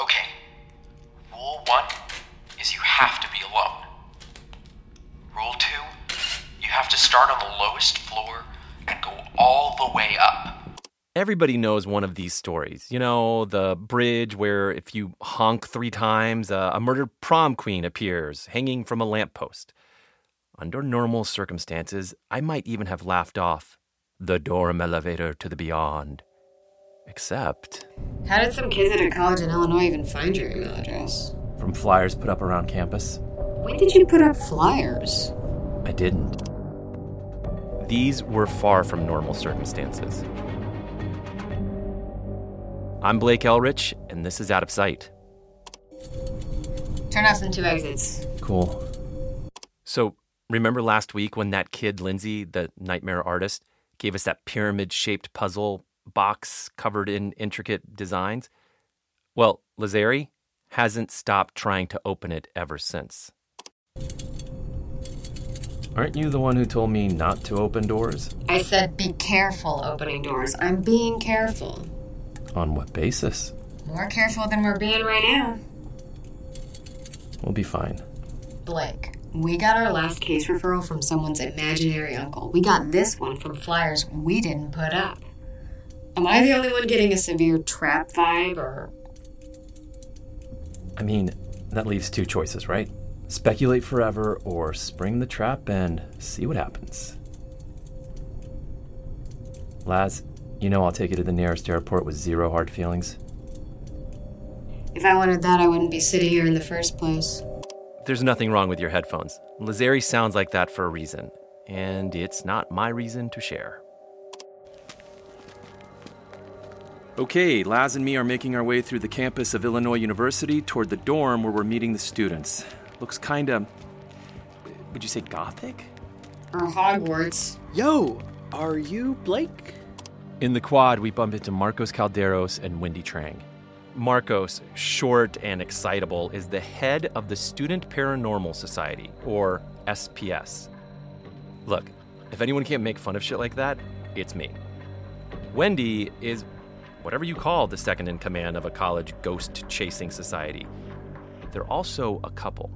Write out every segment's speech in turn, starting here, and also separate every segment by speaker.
Speaker 1: Okay. Rule one is you have to be alone. Rule two, you have to start on the lowest floor and go all the way up.
Speaker 2: Everybody knows one of these stories. You know, the bridge where if you honk three times, uh, a murdered prom queen appears hanging from a lamppost. Under normal circumstances, I might even have laughed off the dorm elevator to the beyond. Except
Speaker 3: How did some kids at a college in Illinois even find your email address?
Speaker 2: from flyers put up around campus,
Speaker 3: When did you put up flyers?
Speaker 2: I didn't. These were far from normal circumstances. I'm Blake Elrich, and this is Out of Sight.
Speaker 3: Turn off the two exits.
Speaker 2: Cool. So, remember last week when that kid, Lindsay, the nightmare artist, gave us that pyramid shaped puzzle box covered in intricate designs? Well, Lazari hasn't stopped trying to open it ever since. Aren't you the one who told me not to open doors?
Speaker 3: I said be careful opening doors. I'm being careful.
Speaker 2: On what basis?
Speaker 3: More careful than we're being right now.
Speaker 2: We'll be fine.
Speaker 3: Blake, we got our last case referral from someone's imaginary uncle. We got this one from flyers we didn't put up. Am I the only one getting a severe trap vibe, or
Speaker 2: I mean, that leaves two choices, right? Speculate forever or spring the trap and see what happens. Laz, you know I'll take you to the nearest airport with zero hard feelings.
Speaker 3: if I wanted that, I wouldn't be sitting here in the first place.
Speaker 2: There's nothing wrong with your headphones. Lazari sounds like that for a reason, and it's not my reason to share. Okay, Laz and me are making our way through the campus of Illinois University toward the dorm where we're meeting the students. Looks kinda. Would you say gothic?
Speaker 3: Or Hogwarts.
Speaker 4: Yo, are you Blake?
Speaker 2: In the quad, we bump into Marcos Calderos and Wendy Trang. Marcos, short and excitable, is the head of the Student Paranormal Society, or SPS. Look, if anyone can't make fun of shit like that, it's me. Wendy is whatever you call the second in command of a college ghost chasing society. They're also a couple.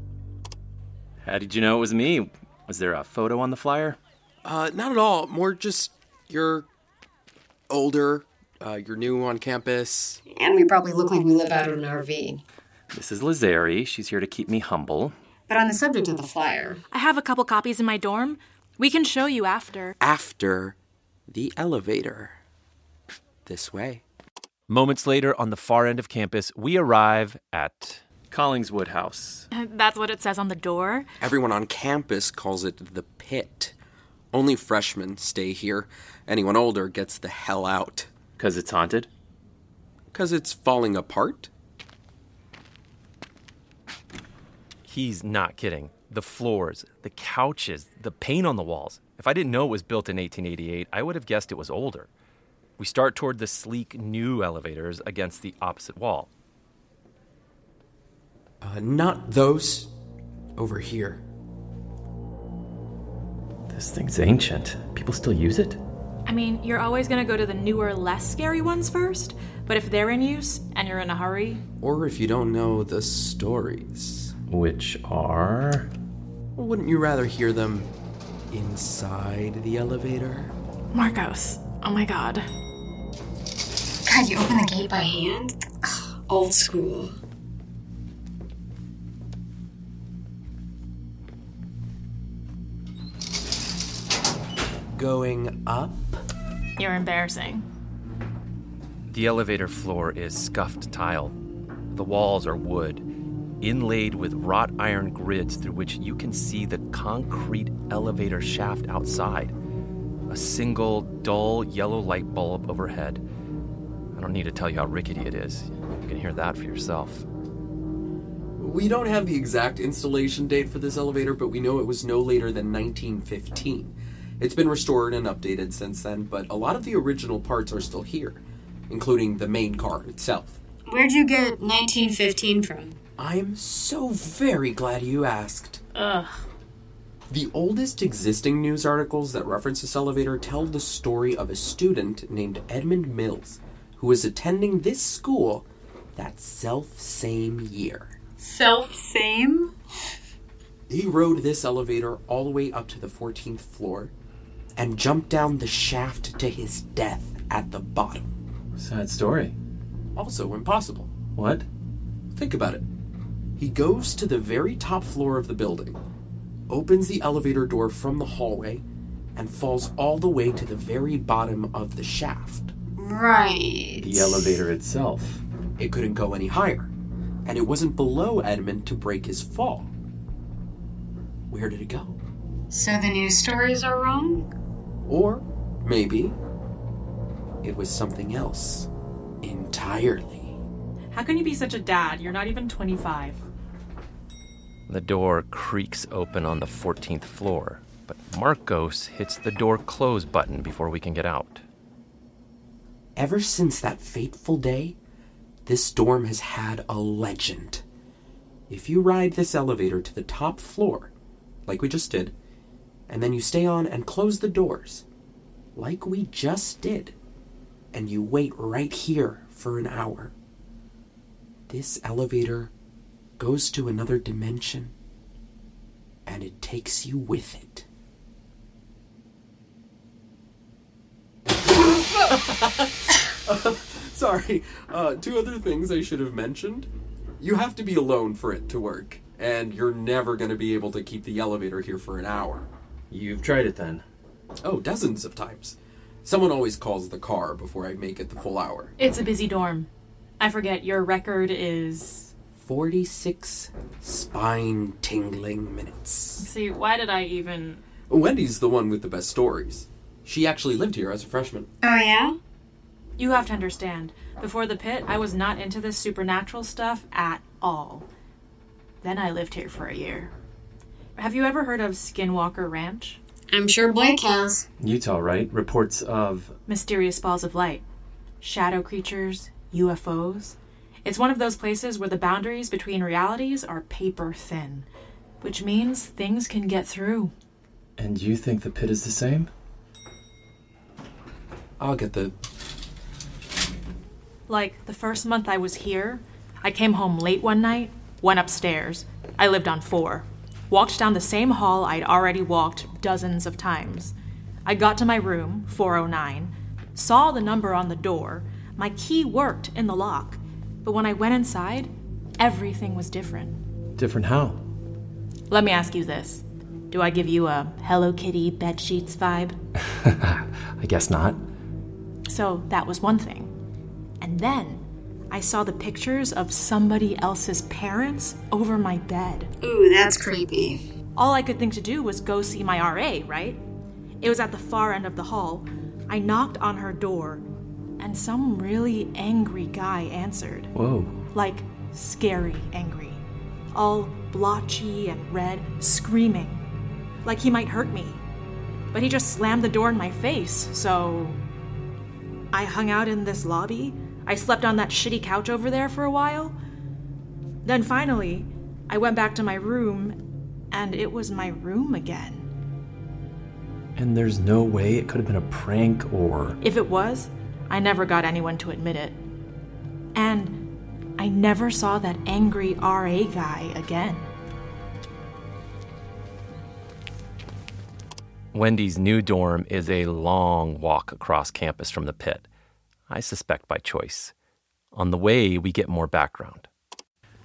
Speaker 2: How did you know it was me? Was there a photo on the flyer?
Speaker 4: Uh, not at all. More just you're older. Uh, you're new on campus.
Speaker 3: And we probably look like we live out in an RV.
Speaker 2: This is Lazari. She's here to keep me humble.
Speaker 3: But on the subject of the flyer,
Speaker 5: I have a couple copies in my dorm. We can show you after.
Speaker 4: After the elevator. This way.
Speaker 2: Moments later, on the far end of campus, we arrive at Collingswood House.
Speaker 5: That's what it says on the door.
Speaker 4: Everyone on campus calls it the pit. Only freshmen stay here. Anyone older gets the hell out.
Speaker 2: Because it's haunted?
Speaker 4: Because it's falling apart?
Speaker 2: He's not kidding. The floors, the couches, the paint on the walls. If I didn't know it was built in 1888, I would have guessed it was older. We start toward the sleek new elevators against the opposite wall.
Speaker 4: Uh, not those. Over here.
Speaker 2: This thing's ancient. People still use it?
Speaker 5: I mean, you're always gonna go to the newer, less scary ones first, but if they're in use and you're in a hurry,
Speaker 4: Or if you don't know the stories.
Speaker 2: Which are.
Speaker 4: Wouldn't you rather hear them inside the elevator?
Speaker 5: Marcos. Oh my god.
Speaker 3: God, you open the gate by hand? Ugh, Old school.
Speaker 4: Going up?
Speaker 5: You're embarrassing.
Speaker 2: The elevator floor is scuffed tile. The walls are wood, inlaid with wrought iron grids through which you can see the concrete elevator shaft outside. A single dull yellow light bulb overhead. I don't need to tell you how rickety it is. You can hear that for yourself.
Speaker 4: We don't have the exact installation date for this elevator, but we know it was no later than 1915. It's been restored and updated since then, but a lot of the original parts are still here, including the main car itself.
Speaker 3: Where'd you get 1915 from?
Speaker 4: I'm so very glad you asked.
Speaker 5: Ugh.
Speaker 4: The oldest existing news articles that reference this elevator tell the story of a student named Edmund Mills who was attending this school that self same year.
Speaker 3: Self same?
Speaker 4: He rode this elevator all the way up to the 14th floor and jumped down the shaft to his death at the bottom.
Speaker 2: Sad story.
Speaker 4: Also impossible.
Speaker 2: What?
Speaker 4: Think about it. He goes to the very top floor of the building, opens the elevator door from the hallway, and falls all the way to the very bottom of the shaft.
Speaker 3: Right.
Speaker 2: The elevator itself.
Speaker 4: It couldn't go any higher, and it wasn't below Edmund to break his fall. Where did it go?
Speaker 3: So the news stories are wrong?
Speaker 4: Or maybe it was something else entirely.
Speaker 5: How can you be such a dad? You're not even 25.
Speaker 2: The door creaks open on the 14th floor, but Marcos hits the door close button before we can get out.
Speaker 4: Ever since that fateful day, this dorm has had a legend. If you ride this elevator to the top floor, like we just did, and then you stay on and close the doors, like we just did, and you wait right here for an hour, this elevator goes to another dimension and it takes you with it. Sorry, uh, two other things I should have mentioned. You have to be alone for it to work, and you're never going to be able to keep the elevator here for an hour.
Speaker 2: You've tried it then.
Speaker 4: Oh, dozens of times. Someone always calls the car before I make it the full hour.
Speaker 5: It's a busy dorm. I forget, your record is.
Speaker 4: 46 spine tingling minutes.
Speaker 5: See, why did I even.
Speaker 4: Wendy's the one with the best stories. She actually lived here as a freshman.
Speaker 3: Oh, yeah?
Speaker 5: You have to understand, before the pit, I was not into this supernatural stuff at all. Then I lived here for a year. Have you ever heard of Skinwalker Ranch?
Speaker 3: I'm sure Blake has.
Speaker 2: Utah, right? Reports of.
Speaker 5: Mysterious balls of light, shadow creatures, UFOs. It's one of those places where the boundaries between realities are paper thin, which means things can get through.
Speaker 2: And you think the pit is the same?
Speaker 4: I'll get the.
Speaker 5: Like the first month I was here, I came home late one night, went upstairs. I lived on four. Walked down the same hall I'd already walked dozens of times. I got to my room, 409, saw the number on the door. My key worked in the lock. But when I went inside, everything was different.
Speaker 2: Different how?
Speaker 5: Let me ask you this Do I give you a Hello Kitty bed sheets vibe?
Speaker 2: I guess not.
Speaker 5: So that was one thing. And then I saw the pictures of somebody else's parents over my bed.
Speaker 3: Ooh, that's creepy.
Speaker 5: All I could think to do was go see my RA, right? It was at the far end of the hall. I knocked on her door, and some really angry guy answered.
Speaker 2: Whoa.
Speaker 5: Like, scary angry. All blotchy and red, screaming. Like he might hurt me. But he just slammed the door in my face, so. I hung out in this lobby. I slept on that shitty couch over there for a while. Then finally, I went back to my room, and it was my room again.
Speaker 2: And there's no way it could have been a prank or.
Speaker 5: If it was, I never got anyone to admit it. And I never saw that angry RA guy again.
Speaker 2: Wendy's new dorm is a long walk across campus from the pit. I suspect by choice. On the way, we get more background.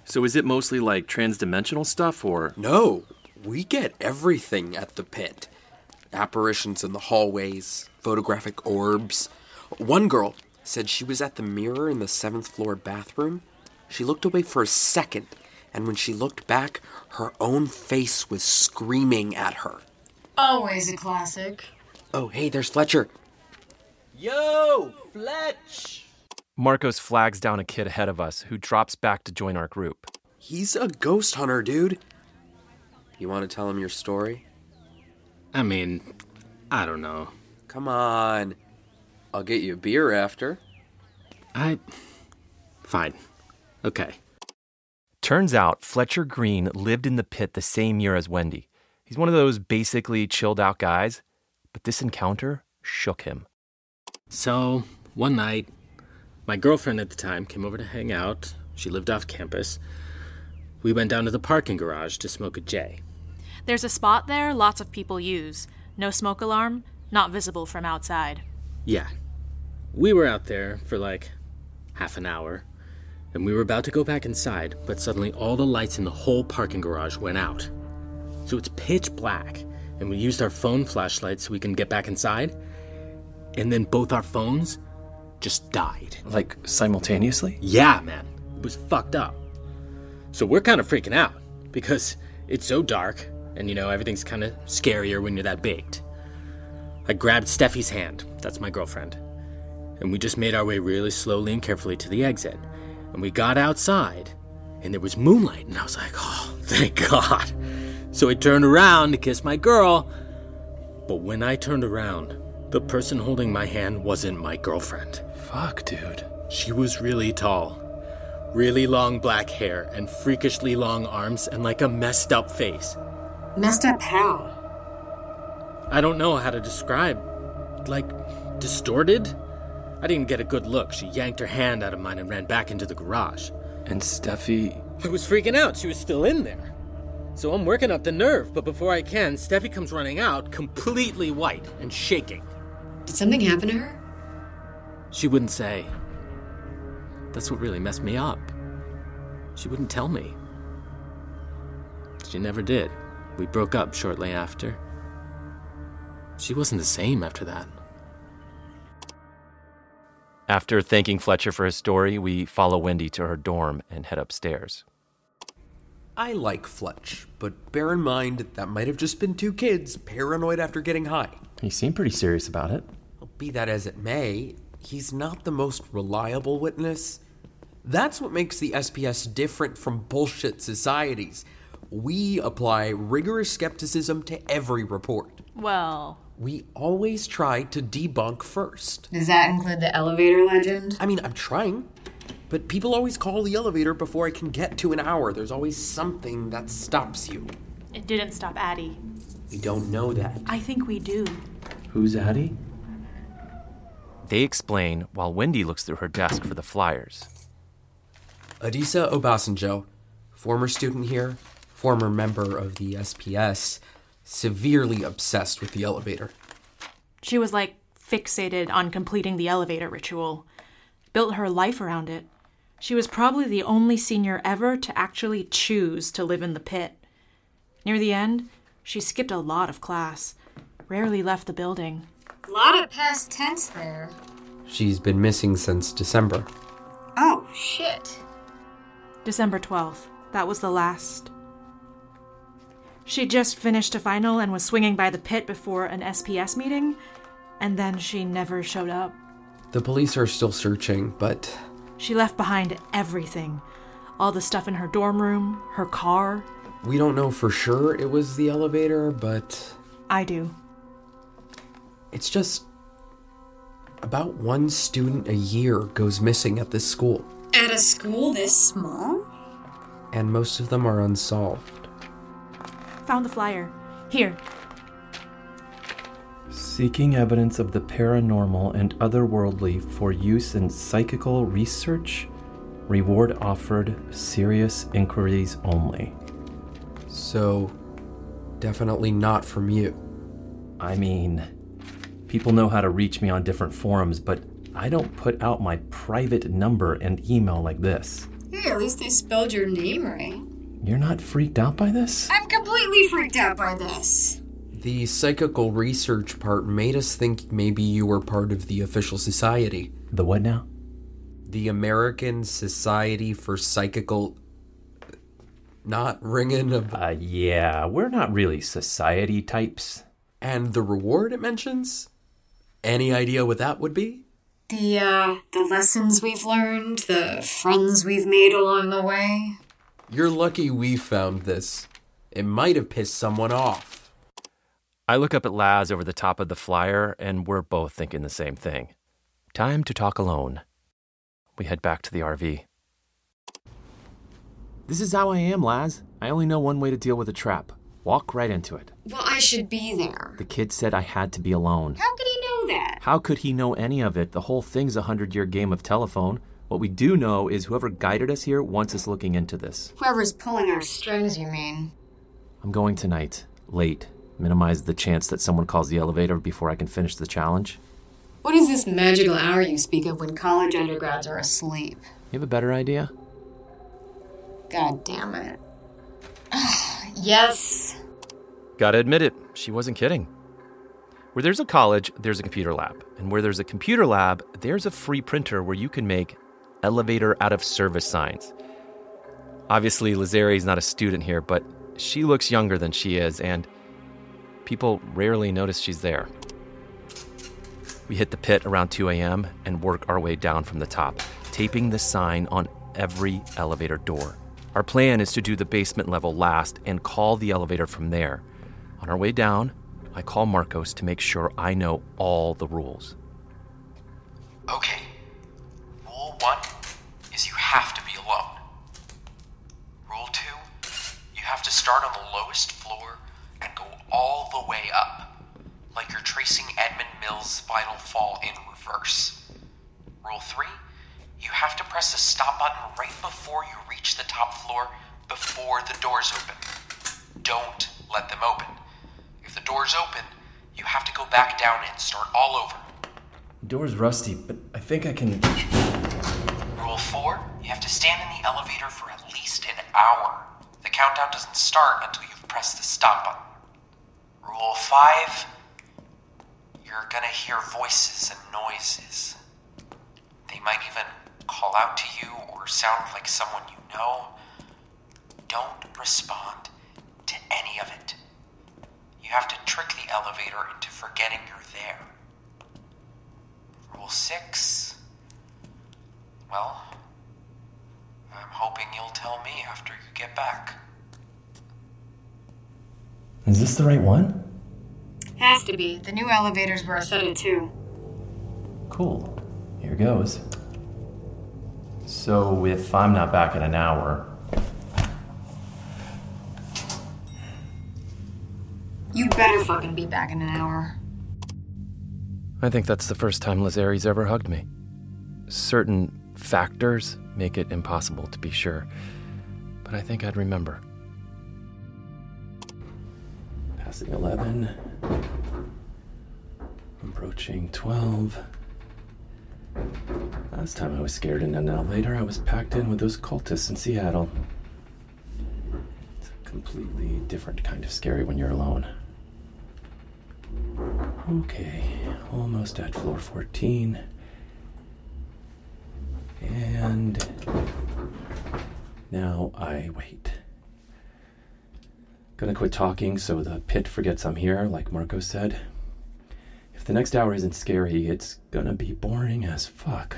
Speaker 2: So, is it mostly like transdimensional stuff or.
Speaker 4: No, we get everything at the pit apparitions in the hallways, photographic orbs. One girl said she was at the mirror in the seventh floor bathroom. She looked away for a second, and when she looked back, her own face was screaming at her.
Speaker 3: Always a classic.
Speaker 4: Oh, hey, there's Fletcher.
Speaker 6: Yo, Fletch!
Speaker 2: Marcos flags down a kid ahead of us who drops back to join our group.
Speaker 4: He's a ghost hunter, dude. You want to tell him your story?
Speaker 6: I mean, I don't know.
Speaker 4: Come on. I'll get you a beer after.
Speaker 6: I. Fine. Okay.
Speaker 2: Turns out Fletcher Green lived in the pit the same year as Wendy. He's one of those basically chilled out guys, but this encounter shook him.
Speaker 6: So, one night, my girlfriend at the time came over to hang out. She lived off campus. We went down to the parking garage to smoke a J.
Speaker 5: There's a spot there lots of people use. No smoke alarm, not visible from outside.
Speaker 6: Yeah. We were out there for like half an hour, and we were about to go back inside, but suddenly all the lights in the whole parking garage went out. So it's pitch black, and we used our phone flashlights so we can get back inside, and then both our phones just died.
Speaker 2: Like simultaneously?
Speaker 6: Yeah, man. It was fucked up. So we're kind of freaking out because it's so dark and you know everything's kind of scarier when you're that baked. I grabbed Steffi's hand, that's my girlfriend, and we just made our way really slowly and carefully to the exit. And we got outside and there was moonlight and I was like, "Oh, thank God." So I turned around to kiss my girl, but when I turned around, the person holding my hand wasn't my girlfriend.
Speaker 2: Fuck, dude.
Speaker 6: She was really tall, really long black hair, and freakishly long arms, and like a messed up face.
Speaker 3: Messed up how?
Speaker 6: I don't know how to describe. Like, distorted? I didn't get a good look. She yanked her hand out of mine and ran back into the garage.
Speaker 2: And Steffi.
Speaker 6: I was freaking out. She was still in there. So I'm working up the nerve, but before I can, Steffi comes running out, completely white and shaking.
Speaker 3: Did something happen to her?
Speaker 6: She wouldn't say. That's what really messed me up. She wouldn't tell me. She never did. We broke up shortly after. She wasn't the same after that.
Speaker 2: After thanking Fletcher for his story, we follow Wendy to her dorm and head upstairs.
Speaker 4: I like Fletch, but bear in mind that might have just been two kids paranoid after getting high.
Speaker 2: He seemed pretty serious about it.
Speaker 4: Well, be that as it may, he's not the most reliable witness. That's what makes the SPS different from bullshit societies. We apply rigorous skepticism to every report.
Speaker 5: Well,
Speaker 4: We always try to debunk first.
Speaker 3: Does that include the elevator legend?
Speaker 4: I mean, I'm trying, but people always call the elevator before I can get to an hour. There's always something that stops you.
Speaker 5: it didn't stop Addie.
Speaker 4: We don't know that.
Speaker 5: I think we do.
Speaker 2: Who's Addie? They explain while Wendy looks through her desk for the flyers.
Speaker 4: Adisa Obasanjo, former student here, former member of the SPS, severely obsessed with the elevator.
Speaker 5: She was like fixated on completing the elevator ritual, built her life around it. She was probably the only senior ever to actually choose to live in the pit. Near the end, she skipped a lot of class, rarely left the building.
Speaker 3: A lot of past tense there.
Speaker 4: She's been missing since December.
Speaker 3: Oh, shit.
Speaker 5: December 12th. That was the last. She just finished a final and was swinging by the pit before an SPS meeting, and then she never showed up.
Speaker 4: The police are still searching, but
Speaker 5: She left behind everything all the stuff in her dorm room, her car.
Speaker 4: we don't know for sure it was the elevator, but
Speaker 5: I do.
Speaker 4: It's just about one student a year goes missing at this school,
Speaker 3: At a school this small?
Speaker 4: and most of them are unsolved.
Speaker 5: Found the flyer. Here.
Speaker 2: Seeking evidence of the paranormal and otherworldly for use in psychical research. Reward offered serious inquiries only.
Speaker 4: So, definitely not from you.
Speaker 2: I mean, people know how to reach me on different forums, but I don't put out my private number and email like this.
Speaker 3: Hey, at least they spelled your name right.
Speaker 2: You're not freaked out by this?
Speaker 3: I'm completely freaked out by this.
Speaker 4: The psychical research part made us think maybe you were part of the official society.
Speaker 2: The what now?
Speaker 4: The American Society for Psychical. Not ringing a.
Speaker 2: Uh, yeah, we're not really society types.
Speaker 4: And the reward it mentions? Any idea what that would be?
Speaker 3: The, uh, the lessons we've learned, the friends we've made along the way.
Speaker 4: You're lucky we found this. It might have pissed someone off.
Speaker 2: I look up at Laz over the top of the flyer, and we're both thinking the same thing. Time to talk alone. We head back to the RV.
Speaker 7: This is how I am, Laz. I only know one way to deal with a trap
Speaker 2: Walk right into it.
Speaker 3: Well, I should be there.
Speaker 2: The kid said I had to be alone.
Speaker 3: How could he know that?
Speaker 2: How could he know any of it? The whole thing's a hundred year game of telephone. What we do know is whoever guided us here wants us looking into this.
Speaker 3: Whoever's pulling our strings, you mean?
Speaker 2: I'm going tonight, late. Minimize the chance that someone calls the elevator before I can finish the challenge.
Speaker 3: What is this magical hour you speak of when college undergrads are asleep?
Speaker 2: You have a better idea?
Speaker 3: God damn it. yes.
Speaker 2: Gotta admit it, she wasn't kidding. Where there's a college, there's a computer lab. And where there's a computer lab, there's a free printer where you can make elevator out of service signs. Obviously, Lazari's not a student here, but she looks younger than she is, and people rarely notice she's there. We hit the pit around 2 a.m. and work our way down from the top, taping the sign on every elevator door. Our plan is to do the basement level last and call the elevator from there. On our way down, I call Marcos to make sure I know all the rules.
Speaker 4: Okay. Rule one is you have to be alone. Rule two, you have to start on the lowest floor and go all the way up, like you're tracing Edmund Mills' final fall in reverse. Rule three, you have to press the stop button right before you reach the top floor before the doors open. Don't let them open. If the doors open, you have to go start all over.
Speaker 2: The door's rusty, but I think I can.
Speaker 4: Rule 4 you have to stand in the elevator for at least an hour. The countdown doesn't start until you've pressed the stop button. Rule 5 you're gonna hear voices and noises. They might even call out to you or sound like someone you know. Don't respond to any of it. You have to trick the elevator into forgetting you're there. Rule 6 well, I'm hoping you'll tell me after you get back.
Speaker 2: Is this the right one?
Speaker 3: Has to be. The new elevators were a set of two.
Speaker 2: Cool. Here goes. So, if I'm not back in an hour,
Speaker 3: You better fucking be back in an hour.
Speaker 2: I think that's the first time Lazari's ever hugged me. Certain factors make it impossible to be sure, but I think I'd remember. Passing 11. Approaching 12. Last time I was scared in an elevator, I was packed in with those cultists in Seattle. It's a completely different kind of scary when you're alone. Okay, almost at floor 14. And now I wait. Gonna quit talking so the pit forgets I'm here, like Marco said. If the next hour isn't scary, it's gonna be boring as fuck.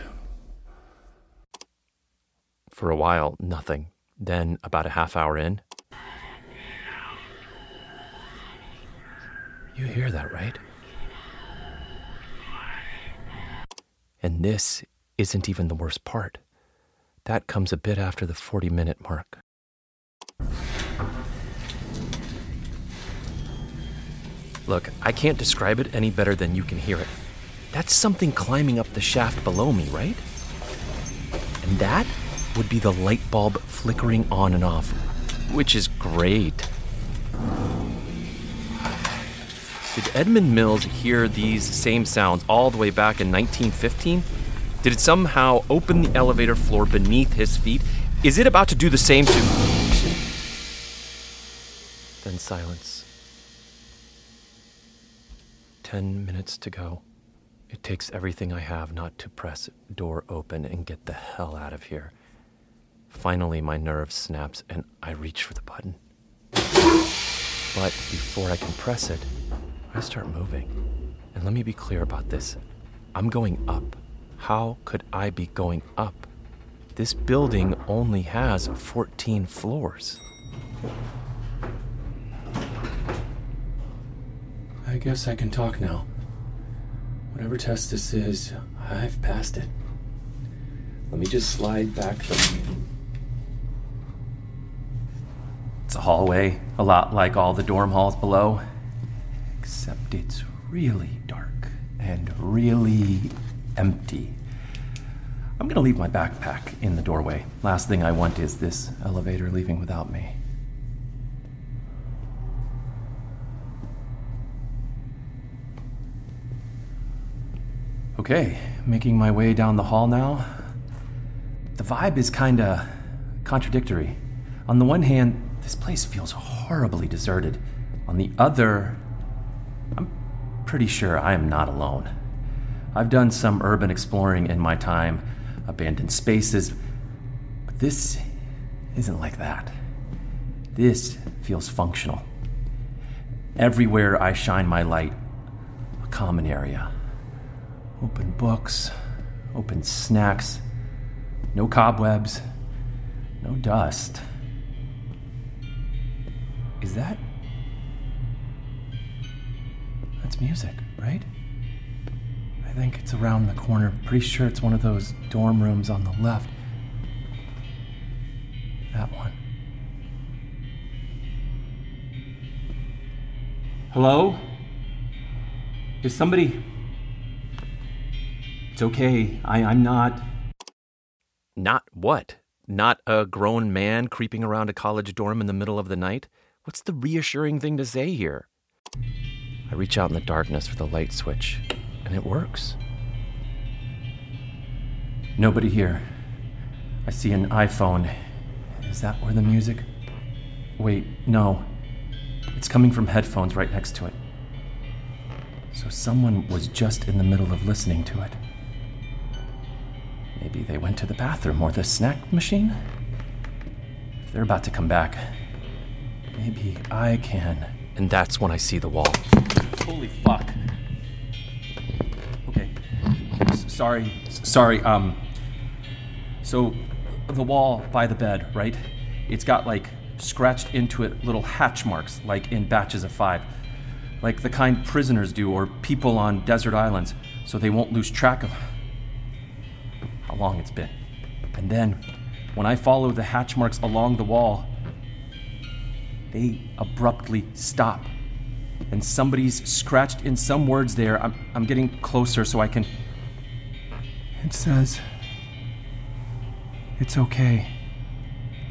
Speaker 2: For a while, nothing. Then, about a half hour in. You hear that, right? This isn't even the worst part. That comes a bit after the 40 minute mark. Look, I can't describe it any better than you can hear it. That's something climbing up the shaft below me, right? And that would be the light bulb flickering on and off, which is great. Did Edmund Mills hear these same sounds all the way back in 1915? Did it somehow open the elevator floor beneath his feet? Is it about to do the same to. Then silence. Ten minutes to go. It takes everything I have not to press door open and get the hell out of here. Finally, my nerve snaps and I reach for the button. But before I can press it, I start moving. And let me be clear about this I'm going up. How could I be going up? This building only has 14 floors. I guess I can talk now. Whatever test this is, I've passed it. Let me just slide back the. It's a hallway, a lot like all the dorm halls below, except it's really dark and really empty. I'm gonna leave my backpack in the doorway. Last thing I want is this elevator leaving without me. Okay, making my way down the hall now. The vibe is kinda contradictory. On the one hand, this place feels horribly deserted. On the other, I'm pretty sure I am not alone. I've done some urban exploring in my time, abandoned spaces, but this isn't like that. This feels functional. Everywhere I shine my light, a common area. Open books, open snacks, no cobwebs, no dust. Is that. That's music, right? I think it's around the corner. Pretty sure it's one of those dorm rooms on the left. That one. Hello? Is somebody. It's okay. I, I'm not. Not what? Not a grown man creeping around a college dorm in the middle of the night? What's the reassuring thing to say here? I reach out in the darkness for the light switch, and it works. Nobody here. I see an iPhone. Is that where the music? Wait, no. It's coming from headphones right next to it. So someone was just in the middle of listening to it. Maybe they went to the bathroom or the snack machine? If they're about to come back, maybe I can. And that's when I see the wall. Holy fuck. Okay. S- sorry. S- sorry. Um. So, the wall by the bed, right? It's got like scratched into it little hatch marks, like in batches of five. Like the kind prisoners do or people on desert islands, so they won't lose track of how long it's been. And then, when I follow the hatch marks along the wall, they abruptly stop. And somebody's scratched in some words there. I'm, I'm getting closer so I can. It says, It's okay.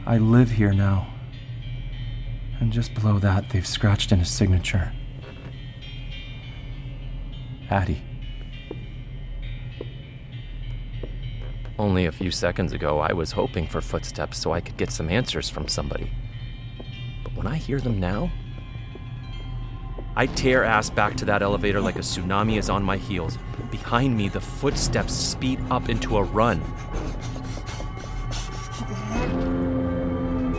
Speaker 2: I live here now. And just below that, they've scratched in a signature Addie. Only a few seconds ago, I was hoping for footsteps so I could get some answers from somebody. But when I hear them now, I tear ass back to that elevator like a tsunami is on my heels. Behind me, the footsteps speed up into a run.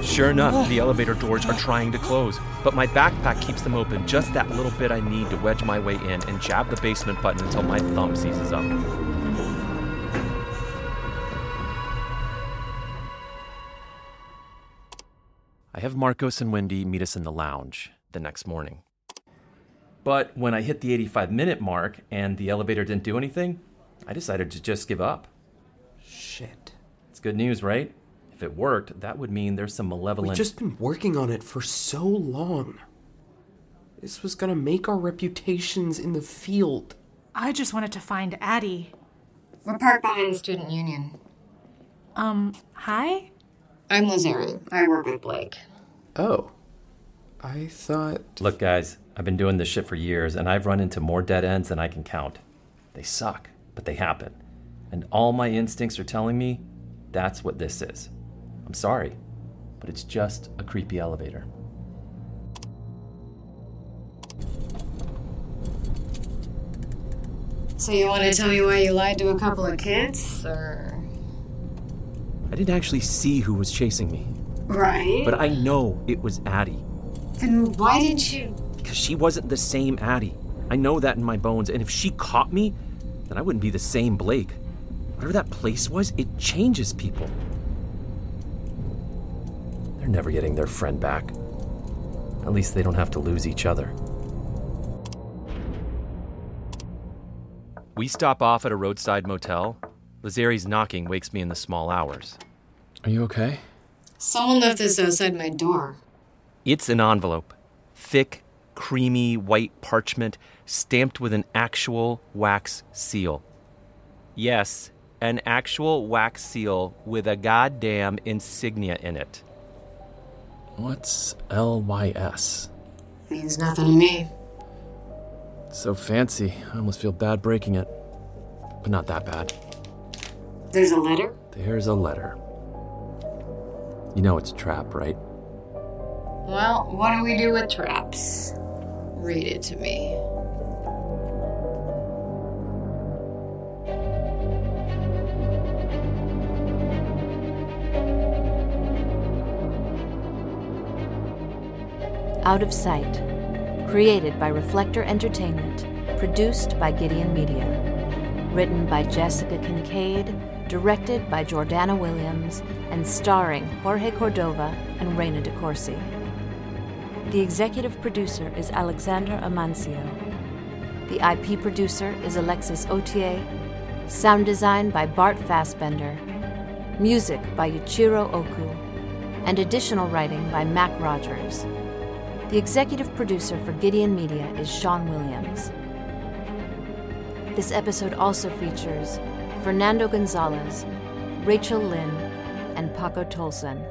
Speaker 2: Sure enough, the elevator doors are trying to close, but my backpack keeps them open just that little bit I need to wedge my way in and jab the basement button until my thumb seizes up. I have Marcos and Wendy meet us in the lounge the next morning. But when I hit the 85 minute mark and the elevator didn't do anything, I decided to just give up.
Speaker 4: Shit.
Speaker 2: It's good news, right? If it worked, that would mean there's some malevolent.
Speaker 4: We've just been working on it for so long. This was gonna make our reputations in the field.
Speaker 5: I just wanted to find Addie.
Speaker 3: We're parked behind the student union.
Speaker 5: Um, hi?
Speaker 3: I'm Lazari. I work with Blake.
Speaker 4: Oh. I thought.
Speaker 2: Look, guys, I've been doing this shit for years, and I've run into more dead ends than I can count. They suck, but they happen. And all my instincts are telling me that's what this is. I'm sorry, but it's just a creepy elevator.
Speaker 3: So you want to tell me why you lied to a couple of kids, or
Speaker 2: I didn't actually see who was chasing me,
Speaker 3: right?
Speaker 2: but I know it was Addie.
Speaker 3: then why didn't you?
Speaker 2: Because she wasn't the same Addie. I know that in my bones, and if she caught me, then I wouldn't be the same Blake. Whatever that place was, it changes people. They're never getting their friend back. At least they don't have to lose each other. We stop off at a roadside motel. Lazari's knocking wakes me in the small hours. Are you okay?
Speaker 3: Someone left this outside my door.
Speaker 2: It's an envelope. Thick, creamy white parchment stamped with an actual wax seal. Yes, an actual wax seal with a goddamn insignia in it.
Speaker 7: What's LYS?
Speaker 3: Means nothing to me.
Speaker 7: So fancy. I almost feel bad breaking it. But not that bad.
Speaker 3: There's a letter?
Speaker 7: There's a letter. You know it's a trap, right?
Speaker 3: Well, what do we do with traps? Read it to me.
Speaker 8: Out of Sight. Created by Reflector Entertainment. Produced by Gideon Media. Written by Jessica Kincaid. Directed by Jordana Williams. And starring Jorge Cordova and Reina de Corsi. The executive producer is Alexander Amancio. The IP producer is Alexis Autier. Sound design by Bart Fassbender. Music by Yuichiro Oku. And additional writing by Mac Rogers. The executive producer for Gideon Media is Sean Williams. This episode also features Fernando Gonzalez, Rachel Lynn, and Paco Tolson.